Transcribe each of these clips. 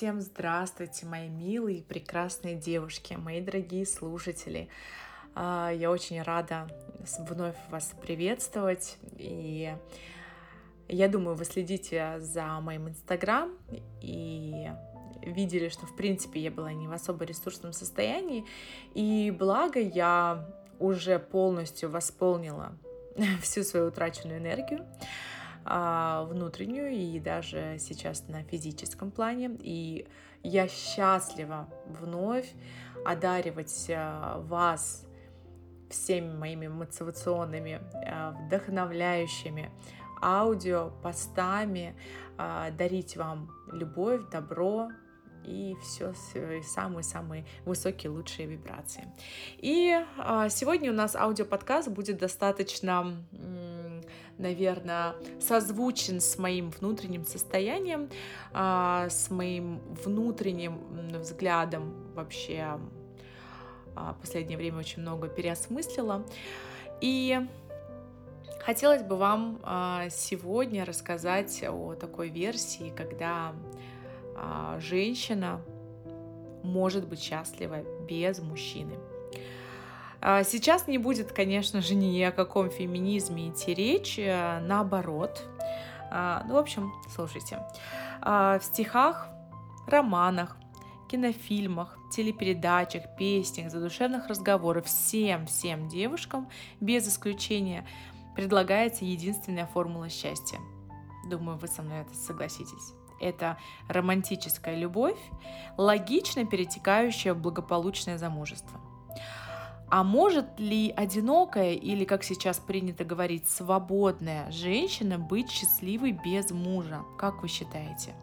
Всем здравствуйте, мои милые и прекрасные девушки, мои дорогие слушатели. А, я очень рада вновь вас приветствовать. И я думаю, вы следите за моим инстаграм и видели, что, в принципе, я была не в особо ресурсном состоянии. И благо я уже полностью восполнила всю свою утраченную энергию внутреннюю и даже сейчас на физическом плане. И я счастлива вновь одаривать а, вас всеми моими мотивационными, а, вдохновляющими аудио, постами, дарить вам любовь, добро, и все самые-самые высокие, лучшие вибрации. И сегодня у нас аудиоподкаст будет достаточно наверное, созвучен с моим внутренним состоянием, а, с моим внутренним взглядом вообще а, последнее время очень много переосмыслила. И хотелось бы вам а, сегодня рассказать о такой версии, когда женщина может быть счастлива без мужчины. А, сейчас не будет, конечно же, ни о каком феминизме идти речь, э, наоборот. А, ну, в общем, слушайте. А, в стихах, романах, кинофильмах, телепередачах, песнях, задушевных разговорах всем-всем девушкам, без исключения, предлагается единственная формула счастья. Думаю, вы со мной это согласитесь. Это романтическая любовь, логично перетекающая в благополучное замужество. А может ли одинокая или, как сейчас принято говорить, свободная женщина быть счастливой без мужа? Как вы считаете?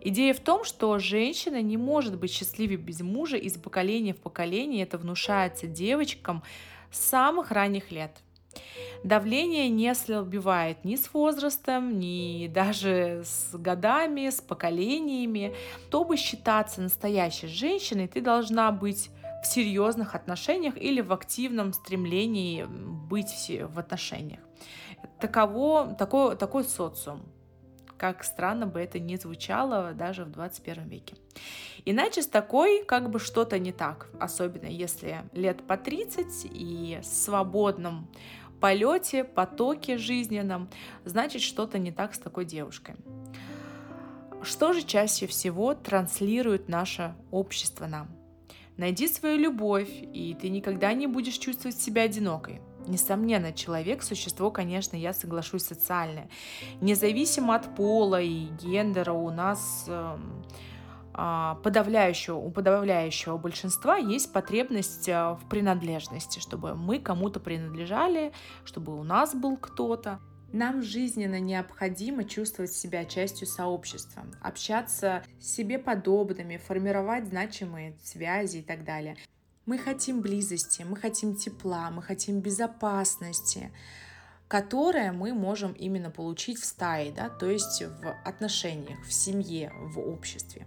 Идея в том, что женщина не может быть счастливой без мужа из поколения в поколение. Это внушается девочкам с самых ранних лет. Давление не ослабевает ни с возрастом, ни даже с годами, с поколениями. Чтобы считаться настоящей женщиной, ты должна быть в серьезных отношениях или в активном стремлении быть в отношениях. Таково, такой, такой социум, как странно бы это ни звучало даже в 21 веке. Иначе с такой как бы что-то не так, особенно если лет по 30 и свободном полете, потоке жизненном, значит что-то не так с такой девушкой. Что же чаще всего транслирует наше общество нам? Найди свою любовь, и ты никогда не будешь чувствовать себя одинокой. Несомненно, человек – существо, конечно, я соглашусь, социальное. Независимо от пола и гендера у нас э, подавляющего, у подавляющего большинства есть потребность э, в принадлежности, чтобы мы кому-то принадлежали, чтобы у нас был кто-то. Нам жизненно необходимо чувствовать себя частью сообщества, общаться с себе подобными, формировать значимые связи и так далее. Мы хотим близости, мы хотим тепла, мы хотим безопасности, которое мы можем именно получить в стае, да, то есть в отношениях, в семье, в обществе.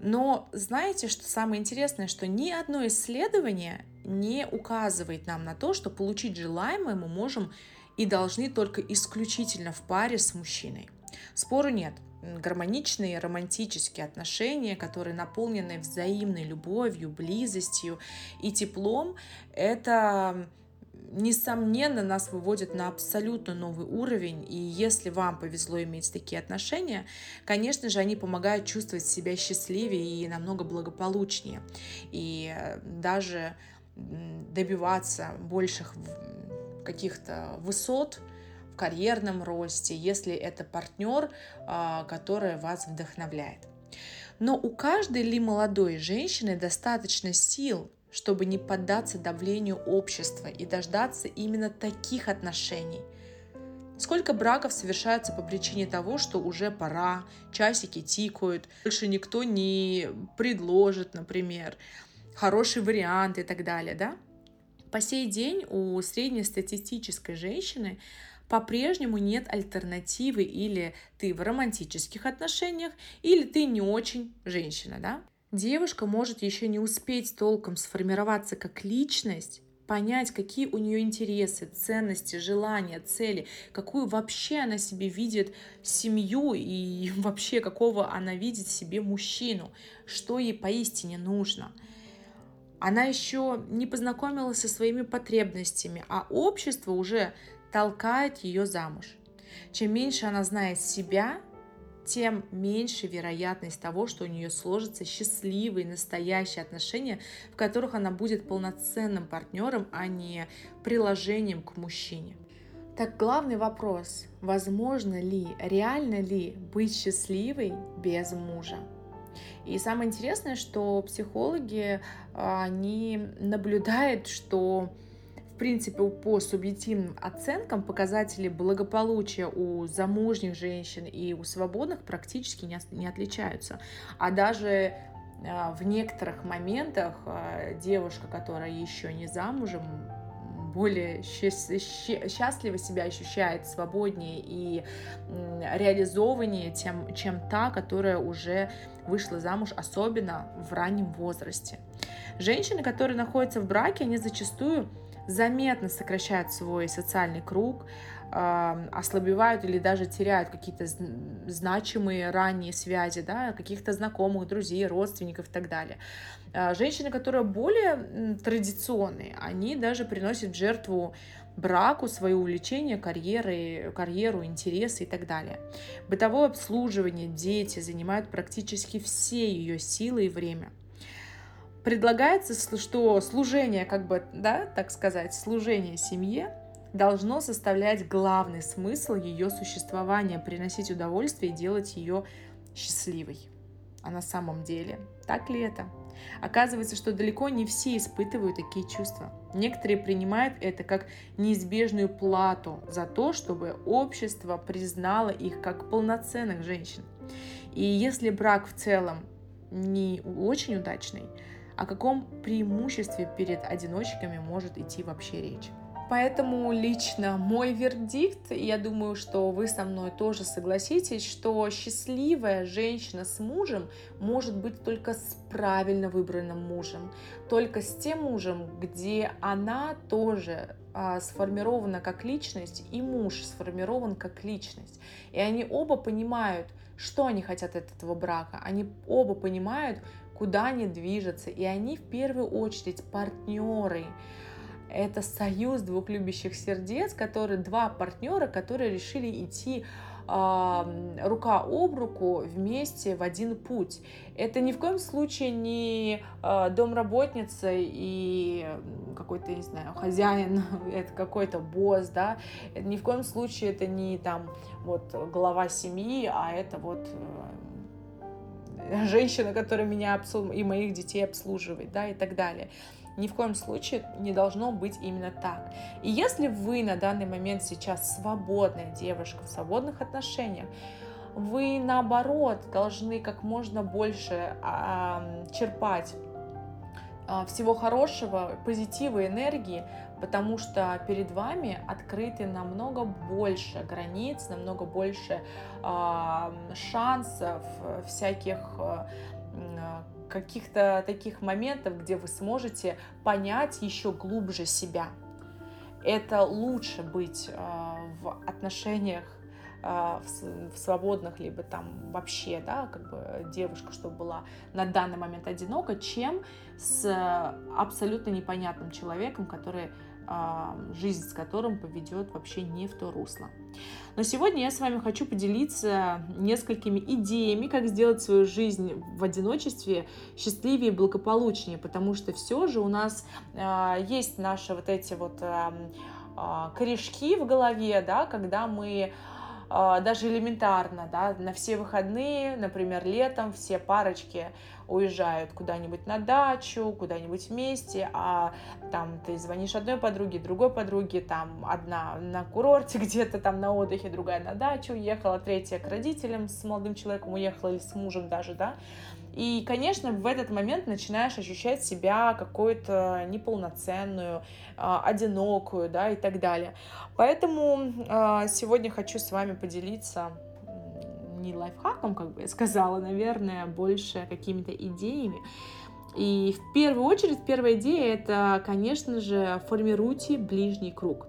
Но знаете, что самое интересное, что ни одно исследование не указывает нам на то, что получить желаемое мы можем и должны только исключительно в паре с мужчиной. Спору нет. Гармоничные романтические отношения, которые наполнены взаимной любовью, близостью и теплом, это несомненно, нас выводит на абсолютно новый уровень. И если вам повезло иметь такие отношения, конечно же, они помогают чувствовать себя счастливее и намного благополучнее. И даже добиваться больших каких-то высот в карьерном росте, если это партнер, а, который вас вдохновляет. Но у каждой ли молодой женщины достаточно сил, чтобы не поддаться давлению общества и дождаться именно таких отношений. Сколько браков совершается по причине того, что уже пора, часики тикают, больше никто не предложит, например, хороший вариант и так далее, да? По сей день у среднестатистической женщины по-прежнему нет альтернативы или ты в романтических отношениях, или ты не очень женщина, да? Девушка может еще не успеть толком сформироваться как личность, понять, какие у нее интересы, ценности, желания, цели, какую вообще она себе видит семью и вообще какого она видит себе мужчину, что ей поистине нужно. Она еще не познакомилась со своими потребностями, а общество уже толкает ее замуж. Чем меньше она знает себя, тем меньше вероятность того, что у нее сложатся счастливые, настоящие отношения, в которых она будет полноценным партнером, а не приложением к мужчине. Так главный вопрос, возможно ли, реально ли быть счастливой без мужа? И самое интересное, что психологи, они наблюдают, что в принципе, по субъективным оценкам показатели благополучия у замужних женщин и у свободных практически не, не отличаются. А даже а, в некоторых моментах а, девушка, которая еще не замужем, более счастливо себя ощущает, свободнее и реализованнее, тем, чем та, которая уже вышла замуж, особенно в раннем возрасте. Женщины, которые находятся в браке, они зачастую заметно сокращают свой социальный круг, ослабевают или даже теряют какие-то значимые ранние связи, да, каких-то знакомых, друзей, родственников и так далее. А, женщины, которые более традиционные, они даже приносят жертву браку, свое увлечение, карьеры, карьеру, интересы и так далее. Бытовое обслуживание, дети занимают практически все ее силы и время – предлагается, что служение, как бы, да, так сказать, служение семье должно составлять главный смысл ее существования, приносить удовольствие и делать ее счастливой. А на самом деле, так ли это? Оказывается, что далеко не все испытывают такие чувства. Некоторые принимают это как неизбежную плату за то, чтобы общество признало их как полноценных женщин. И если брак в целом не очень удачный, о каком преимуществе перед одиночками может идти вообще речь? Поэтому лично мой вердикт, и я думаю, что вы со мной тоже согласитесь, что счастливая женщина с мужем может быть только с правильно выбранным мужем, только с тем мужем, где она тоже а, сформирована как личность, и муж сформирован как личность. И они оба понимают, что они хотят от этого брака. Они оба понимают, куда они движутся. И они в первую очередь партнеры. Это союз двух любящих сердец, которые два партнера, которые решили идти рука об руку вместе в один путь. Это ни в коем случае не э, домработница и какой-то, не знаю, хозяин, это какой-то босс, да. Ни в коем случае это не там вот глава семьи, а это вот э, женщина, которая меня и моих детей обслуживает, да, и так далее. Ни в коем случае не должно быть именно так. И если вы на данный момент сейчас свободная девушка в свободных отношениях, вы наоборот должны как можно больше а, черпать а, всего хорошего, позитива, энергии, потому что перед вами открыты намного больше границ, намного больше э, шансов, всяких э, каких-то таких моментов, где вы сможете понять еще глубже себя. Это лучше быть э, в отношениях а, в свободных, либо там вообще, да, как бы девушка, чтобы была на данный момент одинока, чем с абсолютно непонятным человеком, который жизнь с которым поведет вообще не в то русло. Но сегодня я с вами хочу поделиться несколькими идеями, как сделать свою жизнь в одиночестве счастливее и благополучнее, потому что все же у нас э, есть наши вот эти вот э, корешки в голове, да, когда мы а, даже элементарно, да, на все выходные, например, летом все парочки уезжают куда-нибудь на дачу, куда-нибудь вместе, а там ты звонишь одной подруге, другой подруге, там одна на курорте где-то там на отдыхе, другая на дачу уехала, третья к родителям с молодым человеком уехала или с мужем даже, да, и, конечно, в этот момент начинаешь ощущать себя какой-то неполноценную, а, одинокую, да, и так далее. Поэтому а, сегодня хочу с вами поделиться не лайфхаком, как бы я сказала, наверное, больше какими-то идеями, И в первую очередь, первая идея это, конечно же, формируйте ближний круг.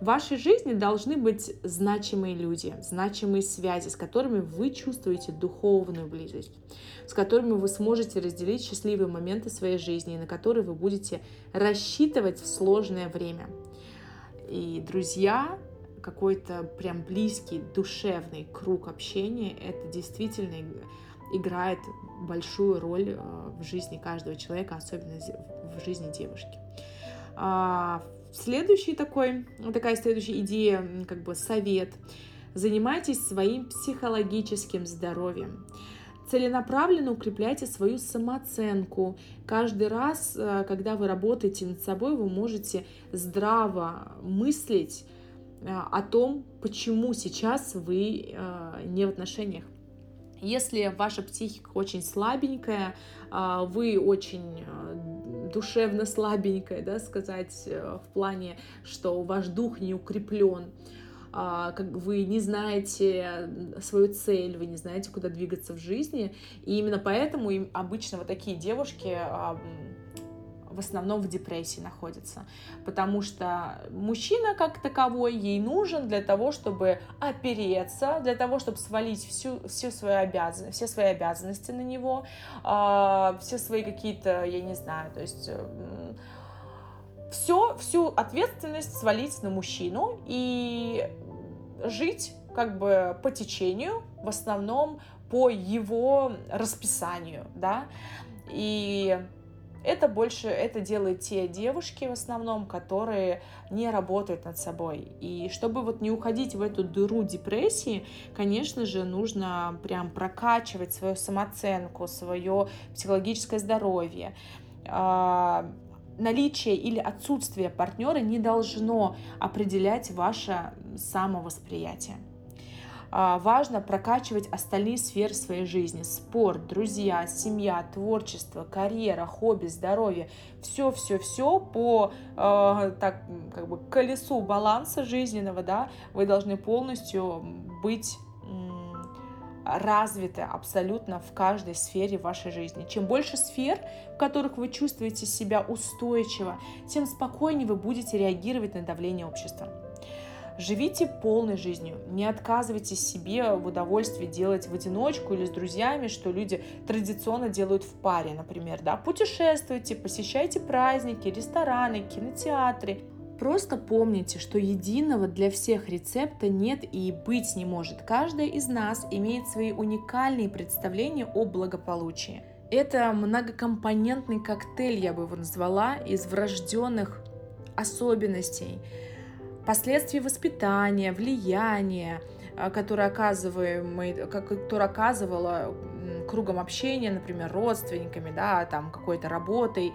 В вашей жизни должны быть значимые люди, значимые связи, с которыми вы чувствуете духовную близость, с которыми вы сможете разделить счастливые моменты своей жизни на которые вы будете рассчитывать в сложное время. И друзья, какой-то прям близкий, душевный круг общения, это действительно играет большую роль э, в жизни каждого человека, особенно в жизни девушки. А, следующий такой, такая следующая идея, как бы совет. Занимайтесь своим психологическим здоровьем. Целенаправленно укрепляйте свою самооценку. Каждый раз, э, когда вы работаете над собой, вы можете здраво мыслить э, о том, почему сейчас вы не в отношениях. Если ваша психика очень слабенькая, а, вы очень а, душевно слабенькая, да, сказать, э, в плане, что ваш дух не укреплен, а, как вы не знаете свою цель, вы не знаете, куда двигаться в жизни, и именно поэтому им обычно вот такие девушки в основном в депрессии находится, потому что мужчина как таковой ей нужен для того, чтобы опереться, для того, чтобы свалить всю, всю свою обязан, все свои обязанности на него, э, все свои какие-то, я не знаю, то есть э, все, всю ответственность свалить на мужчину и жить как бы по течению, в основном по его расписанию, да, и это больше, это делают те девушки в основном, которые не работают над собой. И чтобы вот не уходить в эту дыру депрессии, конечно же, нужно прям прокачивать свою самооценку, свое психологическое здоровье а, наличие или отсутствие партнера не должно определять ваше самовосприятие. А, важно прокачивать остальные сферы своей жизни. Спорт, друзья, семья, творчество, карьера, хобби, здоровье. Все-все-все по э, так, как бы колесу баланса жизненного, да, вы должны полностью быть развиты абсолютно в каждой сфере вашей жизни. Чем больше сфер, в которых вы чувствуете себя устойчиво, тем спокойнее вы будете реагировать на давление общества. Живите полной жизнью, не отказывайте себе в удовольствии делать в одиночку или с друзьями, что люди традиционно делают в паре, например, да, путешествуйте, посещайте праздники, рестораны, кинотеатры, Просто помните, что единого для всех рецепта нет и быть не может. Каждая из нас имеет свои уникальные представления о благополучии. Это многокомпонентный коктейль, я бы его назвала, из врожденных особенностей, последствий воспитания, влияния, э, которое, оказываем, которое оказывало кругом общения, например, родственниками, да, там какой-то работой,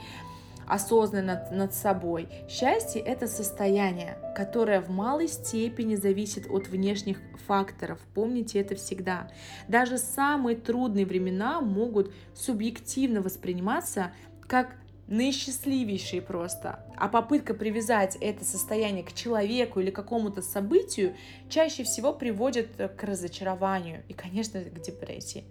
осознанно над, над собой. Счастье – это состояние, которое в малой степени зависит от внешних факторов. Помните это всегда. Даже самые трудные времена могут субъективно восприниматься как наисчастливейшие просто. А попытка привязать это состояние к человеку или какому-то событию чаще всего приводит к разочарованию и, конечно, к депрессии.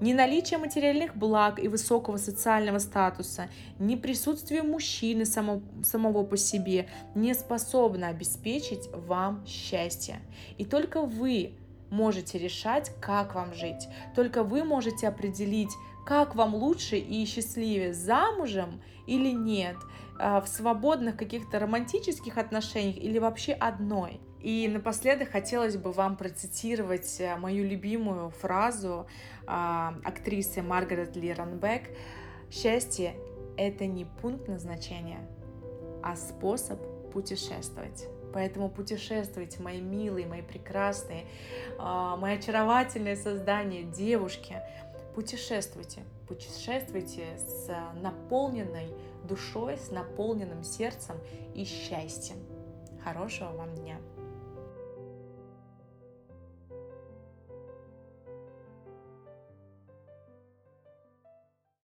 Ни наличие материальных благ и высокого социального статуса, ни присутствие мужчины само, самого по себе не способно обеспечить вам счастье. И только вы можете решать, как вам жить. Только вы можете определить, как вам лучше и счастливее, замужем или нет, а, в свободных каких-то романтических отношениях или вообще одной. И напоследок хотелось бы вам процитировать э, мою любимую фразу а, актрисы Маргарет Ли Ранбек. «Счастье – это не пункт назначения, а способ путешествовать». Поэтому путешествуйте, мои милые, мои прекрасные, а, мои очаровательные создания, девушки. Путешествуйте, путешествуйте с наполненной душой, с наполненным сердцем и счастьем. Хорошего вам дня!